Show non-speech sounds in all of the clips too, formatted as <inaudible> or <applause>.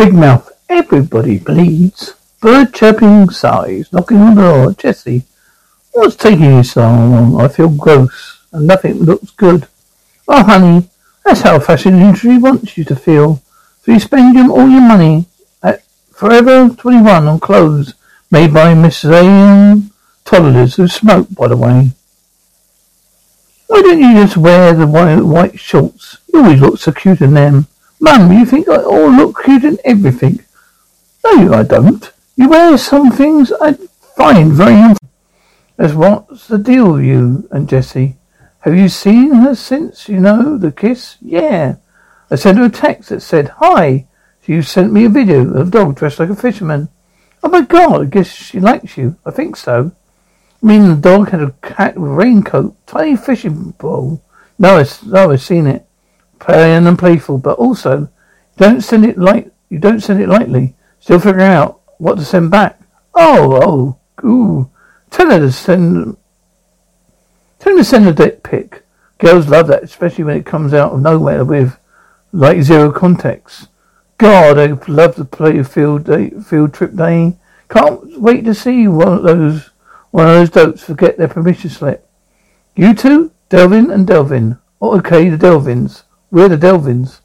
Big mouth. Everybody bleeds. Bird chirping sighs. Knocking on the door. Jessie. What's taking you so long? I feel gross. And nothing looks good. Oh, honey. That's how fashion industry wants you to feel. So you spend all your money at Forever 21 on clothes made by Miss Zayn Toddlers, who smoke, by the way. Why don't you just wear the white shorts? You always look so cute in them. Mum, you think I all look cute in everything? No, I don't. You wear some things I find very As what's the deal with you and Jessie? Have you seen her since, you know, the kiss? Yeah. I sent her a text that said, Hi. You sent me a video of a dog dressed like a fisherman. Oh my god, I guess she likes you. I think so. I mean, the dog had a cat with a raincoat, tiny fishing pole. No, I, no, I've seen it playing and playful, but also don't send it light. You don't send it lightly. Still figuring out what to send back. Oh, oh, ooh. Tell her to send. Tell him to send a dick pic. Girls love that, especially when it comes out of nowhere with like zero context. God, I love to play field day, field trip day. Can't wait to see one of those one of those dopes forget their permission slip. You two, Delvin and Delvin. Oh, okay, the Delvins. We're the Delvins.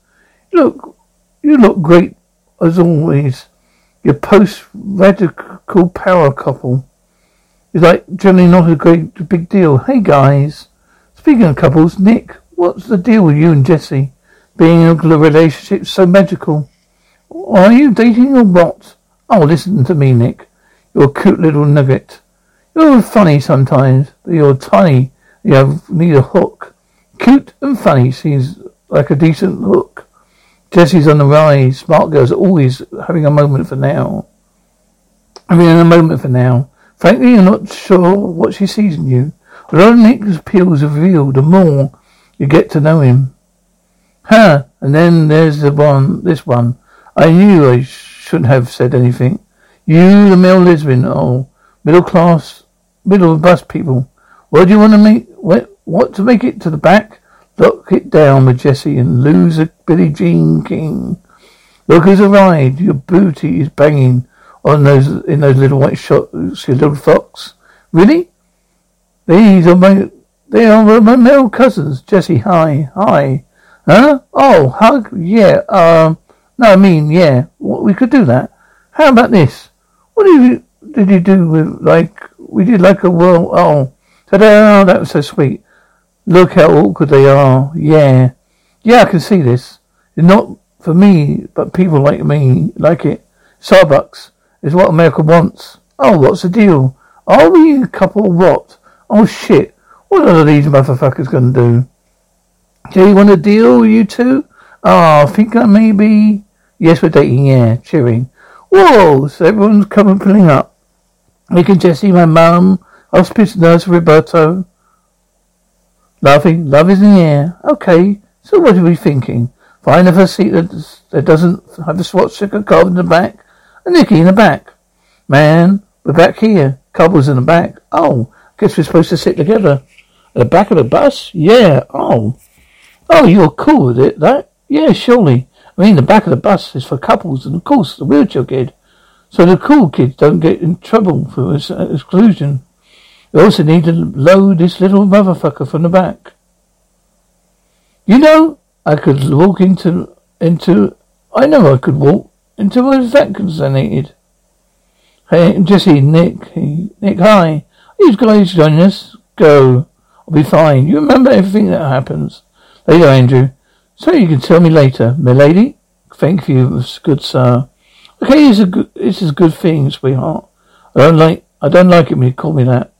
Look, you look great as always. Your post-radical power couple is like generally not a great big deal. Hey guys, speaking of couples, Nick, what's the deal with you and Jessie? Being in a relationship so magical. Are you dating or what? Oh, listen to me, Nick. You're a cute little nugget. You're funny sometimes, but you're tiny. You have need a hook. Cute and funny seems like a decent look. Jessie's on the rise. Smart girls are always having a moment for now. I mean, a moment for now. Frankly, I'm not sure what she sees in you. Although Nick's appeals are revealed, the more you get to know him. Huh, and then there's the one, this one. I knew I shouldn't have said anything. You, the male lesbian, oh, middle class, middle bus people. What do you want to make, what, what to make it to the back? Lock it down with Jessie and lose a Billie Jean King. Look who's arrived. Your booty is banging on those in those little white shorts, your little fox. Really? These are my they are my male cousins. Jessie, hi, hi. Huh? Oh, hug? Yeah. Um. No, I mean, yeah. We could do that. How about this? What did you did you do with like we did like a world? Oh, ta-da! That was so sweet. Look how awkward they are. Yeah. Yeah, I can see this. It's not for me, but people like me like it. Starbucks is what America wants. Oh, what's the deal? Are we a couple what? Oh shit. What are these motherfuckers gonna do? Do you want a deal, you two? Oh, I think I may be. Yes, we're dating, yeah. Cheering. Whoa, so everyone's coming pulling up. Making Jessie, my mum, hospice nurse Roberto. Laughing, love is in the air. Okay, so what are we thinking? Find a seat that, that doesn't have the swastika carved in the back. A Nicky in the back. Man, we're back here. Couples in the back. Oh, guess we're supposed to sit together. At the back of the bus? Yeah. Oh. Oh, you're cool with it, that? Yeah, surely. I mean, the back of the bus is for couples and, of course, the wheelchair kid. So the cool kids don't get in trouble for exclusion. We also need to load this little motherfucker from the back. You know, I could walk into into I know I could walk until I was vaccinated. Hey, Jesse, Nick, Nick, hi. These guys joining us? Go. I'll be fine. You remember everything that happens. Later, Andrew. So you can tell me later, milady. Thank you, good sir. Okay, it's a good, it's a good thing, sweetheart. I don't like, I don't like it when you call me that.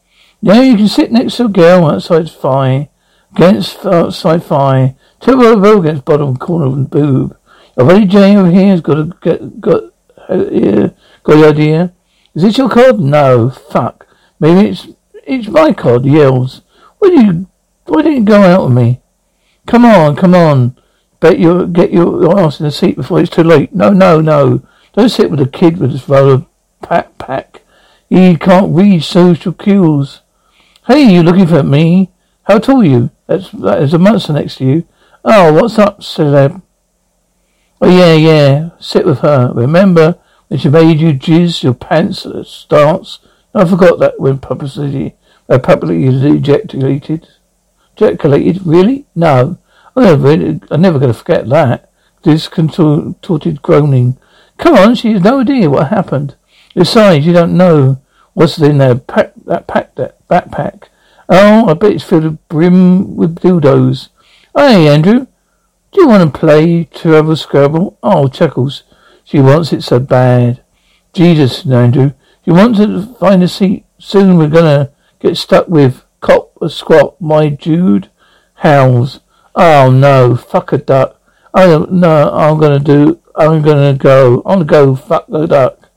Yeah, you can sit next to a girl outside Phi, against outside Phi, tip row against bottom corner of the boob. Your buddy Jay over here has got a get, got, uh, got the idea. Is this your cod? No, fuck. Maybe it's, it's my cod. Yells. Why do you, why don't you go out with me? Come on, come on. Bet you get your ass in the seat before it's too late. No, no, no. Don't sit with a kid with his roller pack pack. He can't read social cues. Hey, you looking for me? How tall are you? That's, that is a monster next to you. Oh, what's up, celeb? Oh, yeah, yeah. Sit with her. Remember when she made you jizz your pants at starts? No, I forgot that when publicly, uh, publicly ejaculated. Ejaculated? Really? No. I'm never, I'm never going to forget that. This contorted groaning. Come on, she has no idea what happened. Besides, you don't know what's in that pack, that pack, backpack. Oh, I bet it's filled with brim with dildos. Hey, Andrew, do you want to play Travel Scrabble? Oh, Chuckles, she wants it so bad. Jesus, Andrew, you want to find a seat? Soon we're gonna get stuck with cop or squat, my Jude howls. Oh no, fuck a duck. I don't no, I'm gonna do I'm gonna go. I'm gonna go fuck the duck.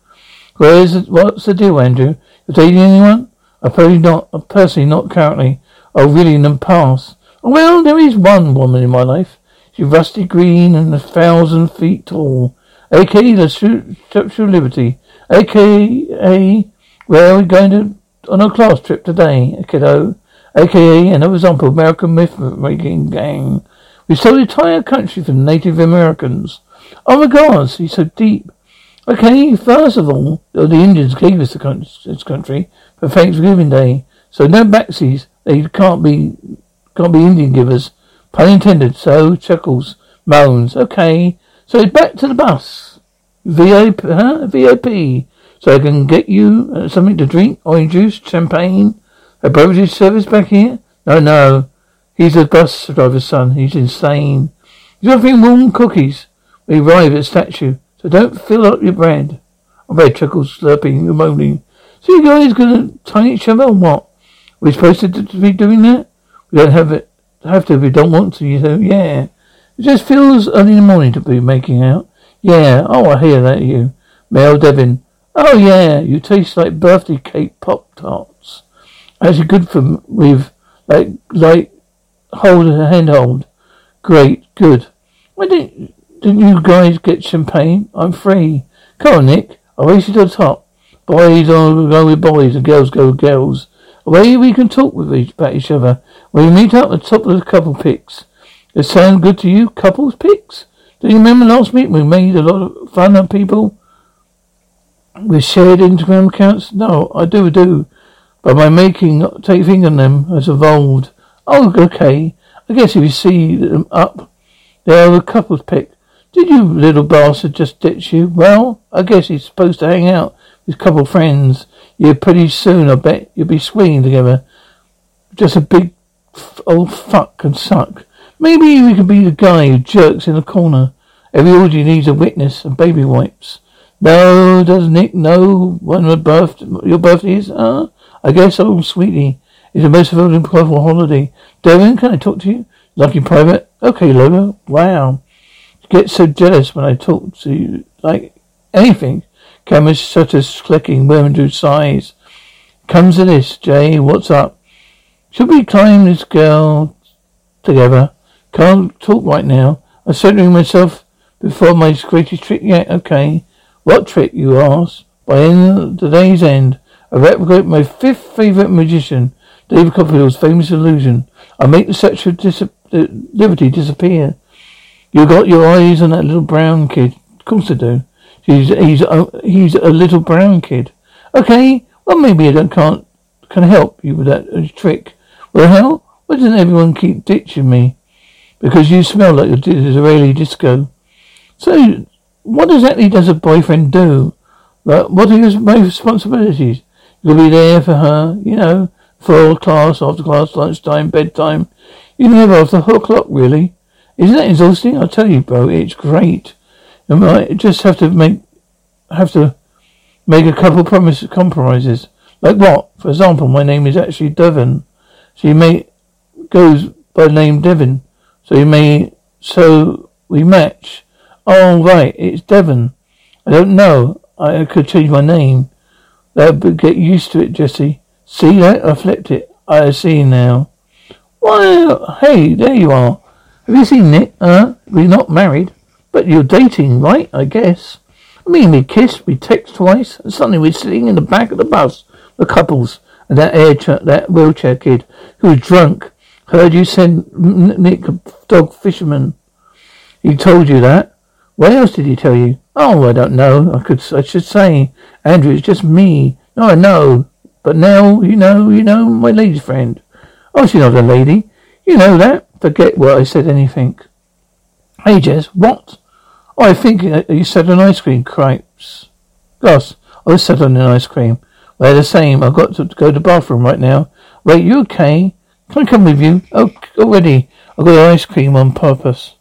Where's what's the deal, Andrew? You dating anyone? I probably not personally not currently. Oh really in the past. Well, there is one woman in my life. She's rusty green and a thousand feet tall. A.K.A. the Statue of Liberty. A.K.A. where are we going to on a class trip today, kiddo? aka another example of American myth making gang. We stole the entire country from Native Americans. Oh my God, he's so deep. Okay, first of all, the Indians gave us this country for Thanksgiving Day, so no backsies. They can't be can't be Indian givers. Pun intended. So chuckles, moans. Okay, so back to the bus. VIP, huh? VIP. So I can get you uh, something to drink, orange juice, champagne. A beverage service back here? No, no. He's a bus driver's son. He's insane. He's offering warm cookies. We arrive at statue, so don't fill up your bread. I read chuckles, slurping moaning. So you guys gonna tie each other or what? Are we supposed to, be doing that? We don't have it have to if we don't want to, you know, yeah. It just feels early in the morning to be making out. Yeah, oh I hear that you. Mel Devon. Oh yeah, you taste like birthday cake pop tarts. Actually good for with like like hold a handhold. Great, good. Why didn't didn't you guys get champagne? I'm free. Come on, Nick. I'll race you to the top. Boys go with boys and girls go with girls. A way we can talk with each about each other. We meet up at the top of the couple picks. It sound good to you, couples picks? Do you remember last week we made a lot of fun of people with shared Instagram accounts? No, I do do. But my making, taking on them has evolved. Oh, okay. I guess if you see them up, they are a couple's pick. Did you little bastard just ditch you? Well, I guess he's supposed to hang out a couple friends. Yeah, pretty soon I bet you'll be swinging together. Just a big old fuck and suck. Maybe we could be the guy who jerks in the corner. Every orgy needs a witness and baby wipes. No, does Nick know when my birth, your birthday is? Huh? I guess, oh, sweetie, it's the most fulfilling private holiday. Devin, can I talk to you? Lucky private? Okay, Lola. Wow. You get so jealous when I talk to you. Like anything. Cameras as clicking, women do sighs. Comes to this, Jay, what's up? Should we climb this girl together? Can't talk right now. I'm centering myself before my greatest trick yet. Okay. What trick, you ask? By the end, today's end, I replicate my fifth favorite magician, David Copperfield's famous illusion. I make the of dis- uh, Liberty disappear. You got your eyes on that little brown kid. Of course I do. He's he's a, he's a little brown kid. Okay, well maybe I don't can't can help you with that uh, trick. Well, hell, why doesn't everyone keep ditching me? Because you smell like a Israeli disco. So what exactly does a boyfriend do? But what are your responsibilities? You'll be there for her, you know, for class, after class, lunchtime, bedtime. You never off the hook clock, really. Isn't that exhausting? I tell you, bro, it's great. You might just have to make have to make a couple promises compromises. Like what? For example, my name is actually Devon. So you may goes by the name Devon. So you may so we match. Oh right, it's Devon. I don't know. I could change my name. That would get used to it, Jesse. See that? I flipped it. I see now. Why hey, there you are. Have you seen Nick? Huh? We're not married. But you're dating, right? I guess. I mean, we kissed, we text twice, and suddenly we're sitting in the back of the bus, the couples, and that air ch- that wheelchair kid who was drunk. Heard you send Nick a dog fisherman. He told you that. What else did he tell you? Oh, I don't know. I could, I should say, Andrew, it's just me. No, I know. But now, you know, you know, my lady friend. Oh, she's not a lady. You know that. Forget what I said anything. Hey, Jess, what? Oh, I think you said an ice cream crepes. Goss, I was sat on an ice cream. We're the same. I've got to go to the bathroom right now. Wait, you okay? Can I come with you? Oh, already. I got ice cream on purpose.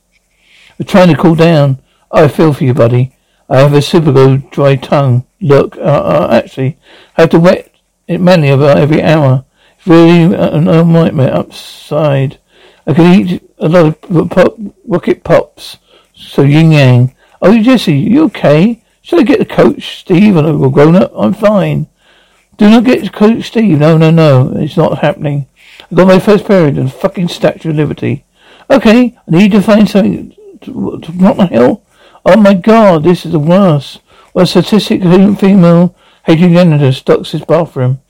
We're trying to cool down. Oh, I feel for you, buddy. I have a super good dry tongue. Look, uh, uh, actually, I have to wet it manually about every hour. It's really an nightmare upside. I could eat a lot of pop, rocket pops. So yin yang. Oh, Jesse, you okay? Should I get the coach, Steve, and a grown up? I'm fine. Do not get coach Steve. No, no, no. It's not happening. I got my first period in fucking Statue of Liberty. Okay, I need to find something to, to what the hell? Oh my god, this is the worst. What statistic female hating gender stocks his bathroom.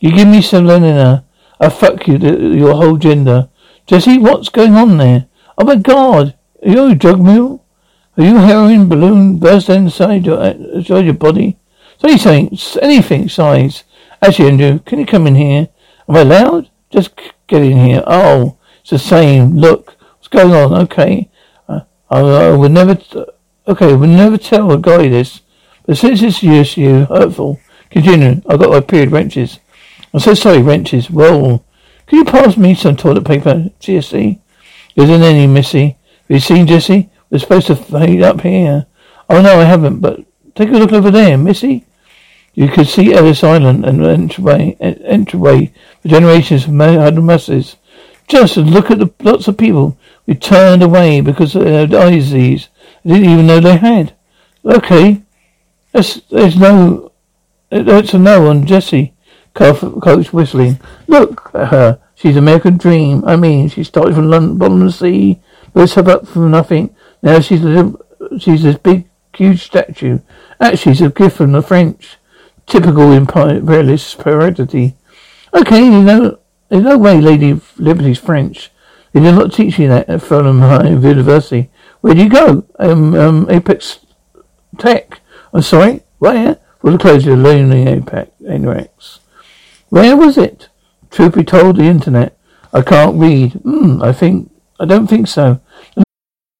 You give me some Lenina. Uh, I fuck you, your whole gender. Jesse, what's going on there? Oh my god, are you a drug mule? Are you heroin balloon burst inside your, inside your body? Say something, anything size. Actually, Andrew, can you come in here? Am I loud? Just get in here. Oh, it's the same. Look, what's going on? Okay. Uh, I, I would never, t- okay, would never tell a guy this. But since it's just you, hurtful. Continue. I've got my period wrenches. I'm so sorry, wrenches. Well, can you pass me some toilet paper, GSC? Isn't any, Missy? Have you seen Jesse? We're supposed to fade up here. Oh no, I haven't, but take a look over there, Missy. You could see Ellis Island and entryway, entryway for generations of masses. Just look at the lots of people we turned away because of their disease. I didn't even know they had. Okay, there's, there's no, that's a no on Jesse. Coach whistling. Look at her. She's American dream. I mean, she started from London, bottom of the sea, rose her up from nothing. Now she's a, she's this big, huge statue. Actually, it's a gift from the French. Typical imperialist heredity. Okay, you know, there's no way Lady Liberty's French. They did not teach you that at Fulham High University. Where do you go? Um, um, Apex Tech. I'm sorry, where? For the closure of Lonely Apex, Apex. Where was it? Truth be told, the internet. I can't read. Hmm, I think, I don't think so.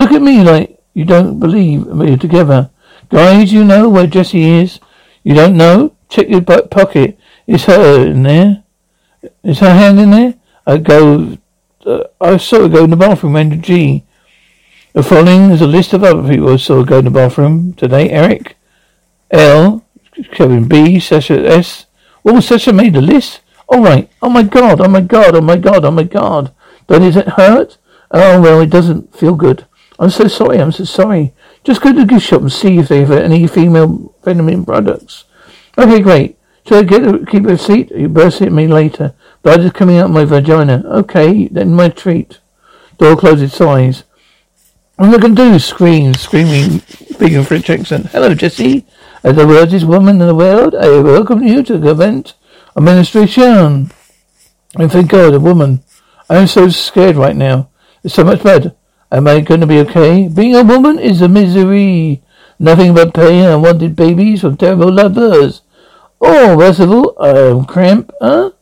Look at me like you don't believe we're together. Guys, you know where Jessie is? You don't know? Check your butt pocket. Is her in there? Is her hand in there? I go, uh, I saw her go in the bathroom under G. The following is a list of other people who saw go in the bathroom today. Eric, L, Kevin B, Sasha S. Oh, Sasha made the list? All right. Oh my god, oh my god, oh my god, oh my god. Does it hurt? Oh, well, it doesn't feel good. I'm so sorry, I'm so sorry. Just go to the gift shop and see if they have any female feminine products. Okay, great. Should I get a, keep a seat? You burst at me later. Blood is coming out my vagina. Okay, then my treat. Door closes sighs. What am I going to do? Scream, screaming, speaking French accent. Hello, Jesse. As the largest woman in the world, I welcome you to the event administration. And thank God, a woman. I am so scared right now. It's so much bad. Am I going to be okay? Being a woman is a misery. Nothing but pain and wanted babies from terrible lovers. Oh, worst of all, I am cramp, huh?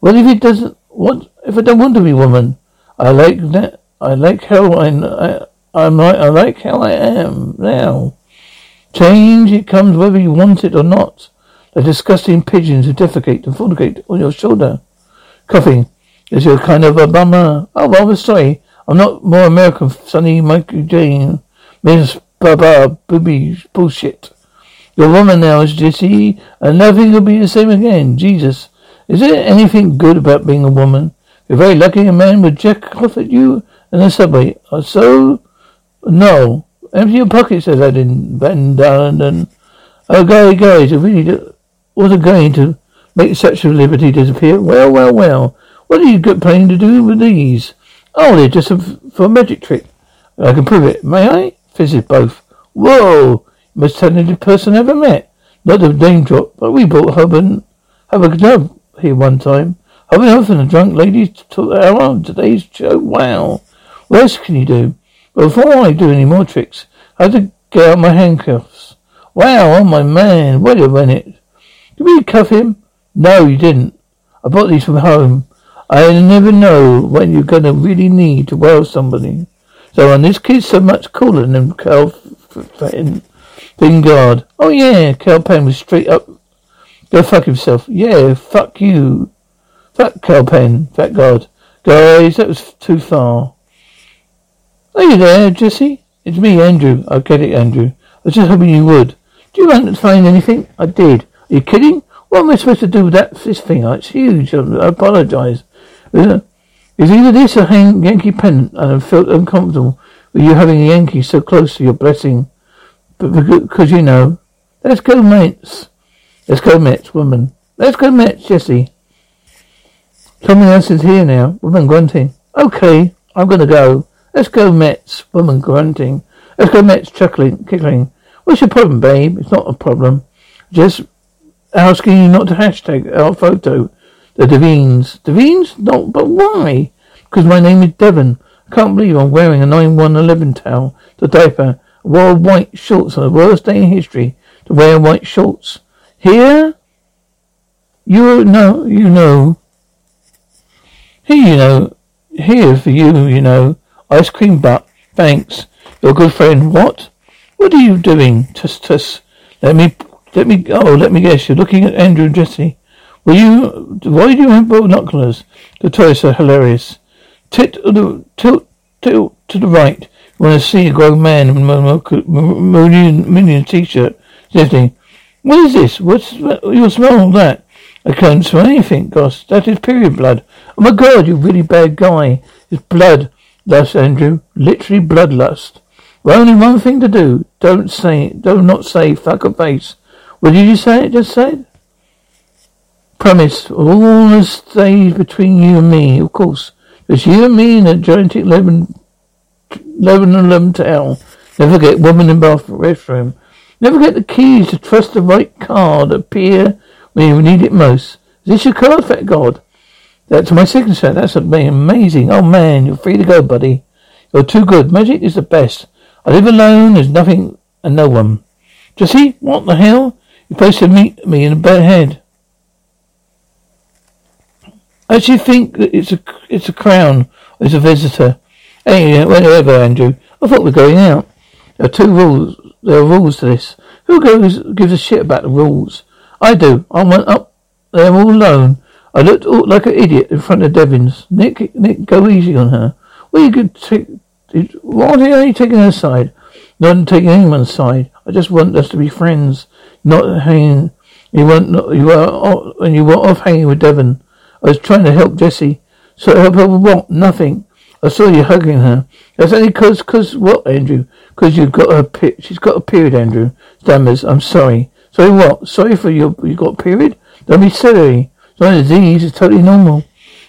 What if it doesn't, what if I don't want to be a woman? I like that, I like how I, I I'm I like how I am now. Change, it comes whether you want it or not. The disgusting pigeons who defecate and fornicate on your shoulder. Coughing. Is your kind of a bummer? Oh, well, I'm sorry. I'm not more American, Sonny Michael Jane. Miss Baba Booby bullshit. Your woman now is Jesse, and nothing will be the same again. Jesus. Is there anything good about being a woman? You're very lucky a man would jack off at you in the subway. Uh, so no. Empty your pockets, says Adam Van Dalen. Oh, guy, guys, I really wasn't going to make such a liberty disappear. Well, well, well. What are you planning to do with these? Oh, they're just a, for a magic trick. I can prove it. May I? Fizzes both. Whoa! Most talented person I ever met. Not a name drop, but we bought Hub and have a club here one time. Hub and Hub and a drunk lady took our on today's show. Wow. What else can you do? But before I do any more tricks, I have to get out my handcuffs. Wow, oh my man, wait a minute. Did we cuff him? No, you didn't. I bought these from home. I never know when you're gonna really need to well somebody. So on this kid's so much cooler than Cal Vingard. Oh yeah, Kal Penn was straight up. Go fuck himself. Yeah, fuck you. Fuck Kal Penn. Fat God. Guys, that was too far. Are you there, Jesse? It's me, Andrew. I get it, Andrew. I was just hoping you would. Do you want to find anything? I did. Are you kidding? What am I supposed to do with that this thing? It's huge. I apologize. It's either this or hang Yankee pennant, and I felt uncomfortable with you having a Yankee so close to your blessing. But because you know. Let's go, Mets. Let's go, Mets, woman. Let's go, Mets, Jesse. Someone else is here now. Woman grunting. Okay, I'm gonna go. Let's go, Mets. Woman grunting. Let's go, Mets. Chuckling, giggling. What's your problem, babe? It's not a problem. Just asking you not to hashtag our photo. The Devines. Devines? No, but why? Because my name is Devon. I can't believe I'm wearing a 9111 towel, the diaper, wore white shorts on the worst day in history to wear white shorts. Here? You know, you know. Here, you know. Here for you, you know. Ice cream butt. Thanks. Your good friend. What? What are you doing? Tuss, tuss. Let me, let me, oh, let me guess. You're looking at Andrew and Jesse. Will you, why do you have binoculars? The tourists are hilarious. Tit, tilt, tilt to the right. Want to see a grown man in a million, million t-shirt. Jesse. What is this? What's, you smell that? I can't smell anything, Goss. That is period blood. Oh my god, you really bad guy. It's blood. Thus, Andrew, literally bloodlust. Well, only one thing to do. Don't say, do not say fuck a face. What did you say? It just said. Promise, all that stays between you and me, of course. It's you and me in a gigantic Lebanon, Lebanon towel. Never get woman in bath restroom. Never get the keys to trust the right card appear when you need it most. Is this your card, fat god? That's my signature. That's amazing. Oh man, you're free to go, buddy. You're too good. Magic is the best. I live alone. There's nothing and no one. Jesse, what the hell? You're supposed to meet me in a bed head. I actually think that it's a it's a crown. It's a visitor. Hey, whatever, Andrew. I thought we are going out. There are two rules. There are rules to this. Who goes gives a shit about the rules? I do. I went up there all alone. I looked like an idiot in front of Devins. Nick, Nick, go easy on her. Are you good t- What are you taking her side? Not taking anyone's side. I just want us to be friends, not hanging. You want you were oh, when you were off hanging with Devon. I was trying to help Jessie. So help her with what? Nothing. I saw you hugging her. That's only cause, cause what, Andrew? Cause you've got a pe- she's got a period, Andrew. Stammers, I'm sorry. Sorry what? Sorry for your, you got a period? Don't be silly. It's not a disease, it's totally normal.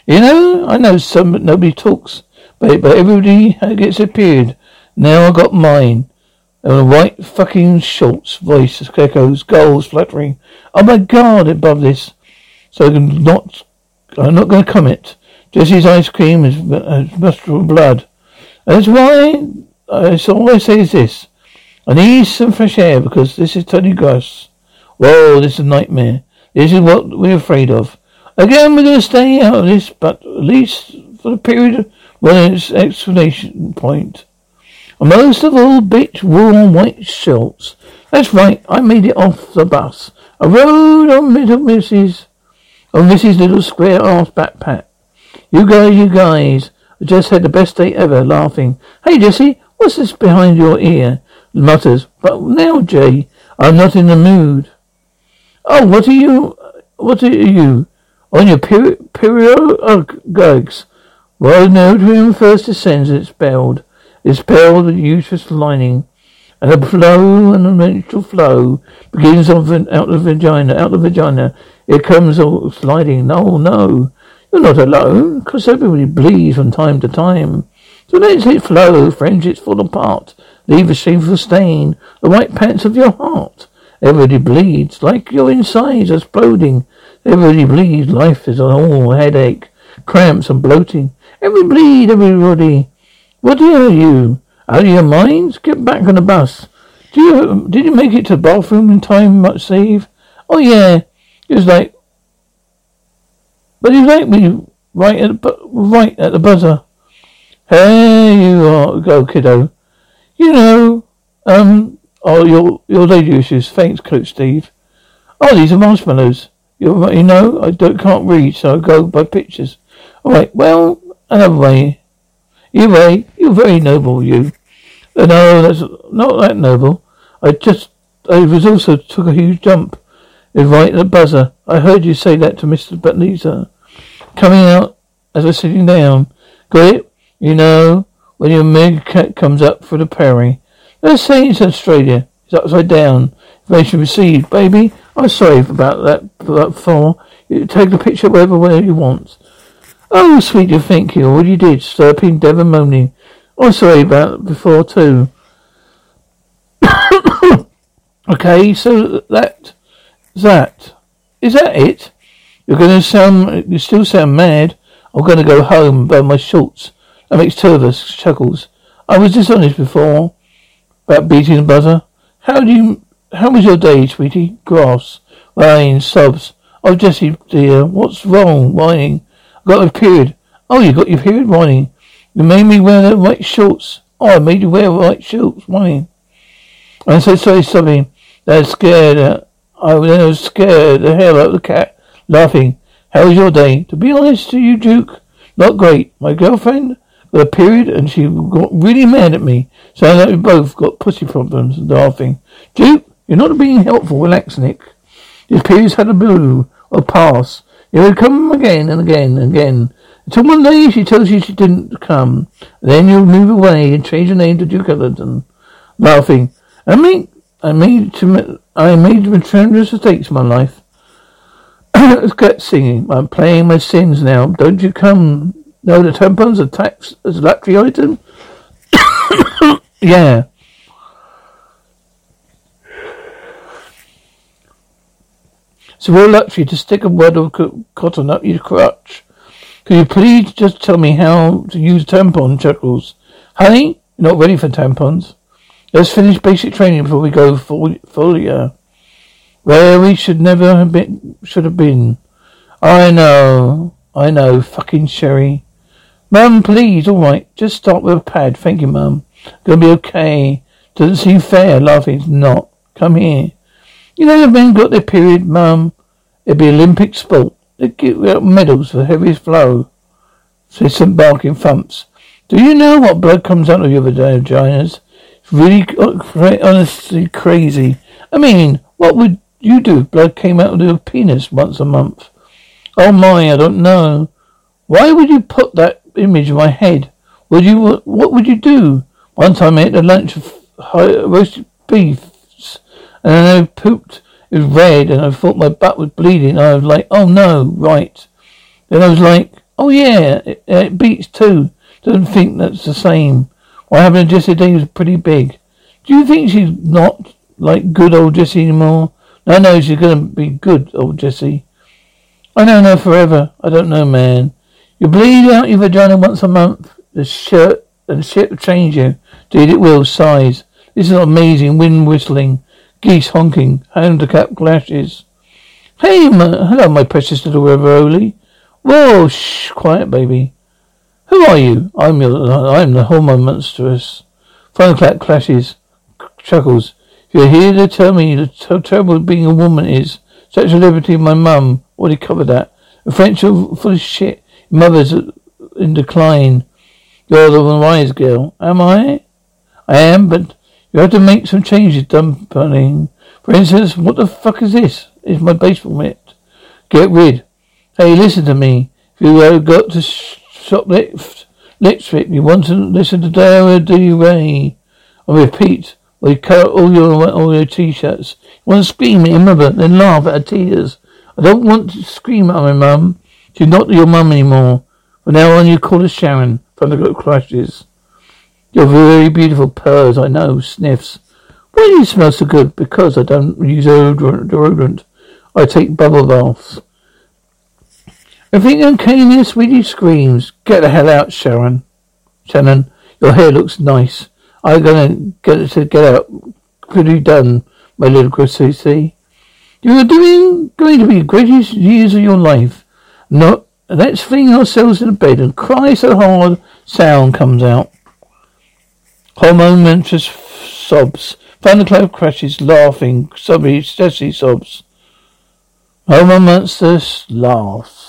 You know, I know some, but nobody talks. But, but everybody gets a period. Now I got mine. And a white fucking Schultz voice echoes, goals fluttering. Oh my god, above this. So I'm not, I'm not going to comment. Jessie's ice cream is, mustard blood. That's why, uh, all I say is this. I need some fresh air because this is Tony gross. Whoa, this is a nightmare. This is what we're afraid of. Again, we're going to stay out of this, but at least for the period when it's explanation point. And most of all, bitch on white shirts. That's right, I made it off the bus. I rode on little Mrs. on Mrs. Little Square ass backpack. You guys, you guys, I just had the best day ever, laughing. Hey, Jessie, what's this behind your ear? Mutters. But now, Jay, I'm not in the mood. Oh, what are you? What are you? On your period? Period? Gags. Well, no, to him first descends, it's spelled. It's spelled the useless lining. And a flow and the menstrual flow begins out the vagina, out the vagina. It comes all sliding. No, no. You're not alone, because everybody bleeds from time to time. So let it flow, friendships fall apart. Leave a shameful stain, the white pants of your heart. Everybody bleeds, like your insides exploding. Everybody bleeds, life is an all headache, cramps and bloating. Everybody bleed, everybody. What are you? Out of your minds? Get back on the bus. Do you, did you make it to the bathroom in time, much save? Oh yeah. It was like, but he was like me right at right at the buzzer. Hey, you are, go kiddo. You know, um, Oh, your your lady issues. Thanks, Coach Steve. Oh, these are marshmallows. You you know I don't can't read, so I go by pictures. All right. Well, another way. You way. You're very noble. You. No, that's not that noble. I just I was also took a huge jump. It right at the buzzer. I heard you say that to Mister Batnisa. Coming out as was sitting down. Got it? You know, when your cat comes up for the pairing. Let's say it's Australia. It's upside down. Information received. Baby, I'm sorry about that, that fall. You take the picture wherever, wherever you want. Oh, sweet, you thank you. All you did, slurping, Devon moaning. I'm sorry about before, too. <coughs> okay, so that, that, is that it? You're to sound, you still sound mad. I'm to go home burn my shorts. That makes two of us, chuckles. I was dishonest before about beating the buzzer. How do you, how was your day, sweetie? Grass, whining, sobs. Oh, Jessie, dear, what's wrong? Whining. I got a period. Oh, you got your period? Whining. You made me wear the white shorts. Oh, I made you wear white shorts. Whining. I'm so sorry, sobbing. They're scared. Uh, I was scared the hell out of the cat, laughing. How was your day? To be honest to you, Duke, not great. My girlfriend got a period and she got really mad at me. Sounds like we both got pussy problems, laughing. Duke, you're not being helpful. Relax, Nick. Your periods had a blue or pass. It would come again and again and again. Until one day she tells you she didn't come. Then you move away and change your name to Duke Ellington. Laughing. I made, I made, I made tremendous mistakes in my life. <coughs> Get singing. I'm playing my sins now. Don't you come no, the tampons are taxed as a luxury item? <coughs> yeah. It's a real luxury to stick a wad of cotton up your crotch. Could you please just tell me how to use tampon, Chuckles? Honey, you're not ready for tampons. Let's finish basic training before we go full, full year. Where we should never have been, should have been. I know, I know, fucking Sherry. Mum, please, all right. Just start with a pad. Thank you, Mum. Gonna be okay. Doesn't seem fair. Laughing. It's not. Come here. You know the men got their period, Mum. It'd be Olympic sport. They'd get medals for heaviest flow. Says some barking thumps. Do you know what blood comes out of your vaginas? It's really, uh, honestly crazy. I mean, what would you do if blood came out of your penis once a month? Oh my, I don't know. Why would you put that image in my head? Would you, what would you do? One time I ate a lunch of roasted beef and then I pooped. It was red and I thought my butt was bleeding. I was like, oh no, right. Then I was like, oh yeah, it, it beats too. Doesn't think that's the same. What happened to Jessie Day was pretty big. Do you think she's not like good old Jessie anymore? No, no, she's gonna be good old Jessie. I don't know forever. I don't know, man. You bleed out your vagina once a month. The shirt and shit will change you. Dude, it will. Size. This is amazing. Wind whistling. Geese honking. Handicap clashes. Hey, my, hello, my precious little Ravioli. Whoa, shh, quiet, baby. Who are you? I'm your, I'm the hormone monstrous. clap. clashes, chuckles. If you're here to tell me how terrible being a woman is, sexual liberty, my mum What already covered that. French are full of shit. Mother's uh, in decline. You're the wise girl. Am I? I am, but you have to make some changes, dumpling. For instance, what the fuck is this? It's my baseball mitt. Get rid. Hey, listen to me. If you have got to shop lift, lipstick, you want to listen to Dara D. Ray. I repeat, we cut all your all your t-shirts. You want to scream at your mother, then laugh at her tears. I don't want to scream at my mum. She's not your mum anymore. From now on, you call her Shannon. From the crashes. You're very beautiful purrs, I know, sniffs. Why do you smell so good? Because I don't use deodorant. I take bubble baths. Everything okay in sweetie? Screams. Get the hell out, Sharon. Shannon, your hair looks nice. I'm gonna get it to get out. Pretty done, my little Chrissy. You're doing going to be the greatest years of your life. No, let's fling ourselves in the bed and cry so hard sound comes out. Hormone Monstress sobs. Thunderclap crashes, laughing. Sobby, Jessie sobs. Hormone monsters laughs.